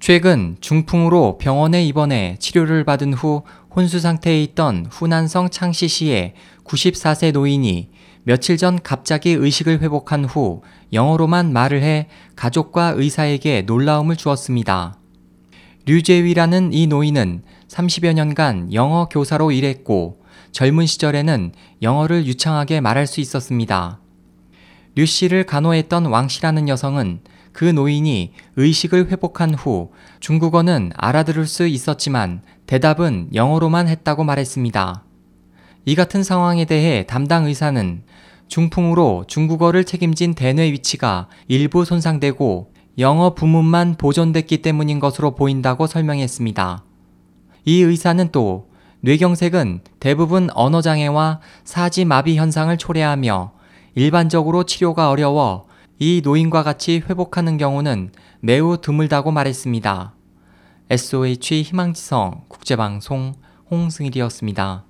최근 중풍으로 병원에 입원해 치료를 받은 후 혼수 상태에 있던 후난성 창시시의 94세 노인이 며칠 전 갑자기 의식을 회복한 후 영어로만 말을 해 가족과 의사에게 놀라움을 주었습니다. 류재위라는 이 노인은 30여 년간 영어 교사로 일했고 젊은 시절에는 영어를 유창하게 말할 수 있었습니다. 류 씨를 간호했던 왕 씨라는 여성은 그 노인이 의식을 회복한 후 중국어는 알아들을 수 있었지만 대답은 영어로만 했다고 말했습니다. 이 같은 상황에 대해 담당 의사는 중풍으로 중국어를 책임진 대뇌 위치가 일부 손상되고 영어 부문만 보존됐기 때문인 것으로 보인다고 설명했습니다. 이 의사는 또 뇌경색은 대부분 언어장애와 사지마비 현상을 초래하며 일반적으로 치료가 어려워 이 노인과 같이 회복하는 경우는 매우 드물다고 말했습니다. SOH 희망지성 국제방송 홍승일이었습니다.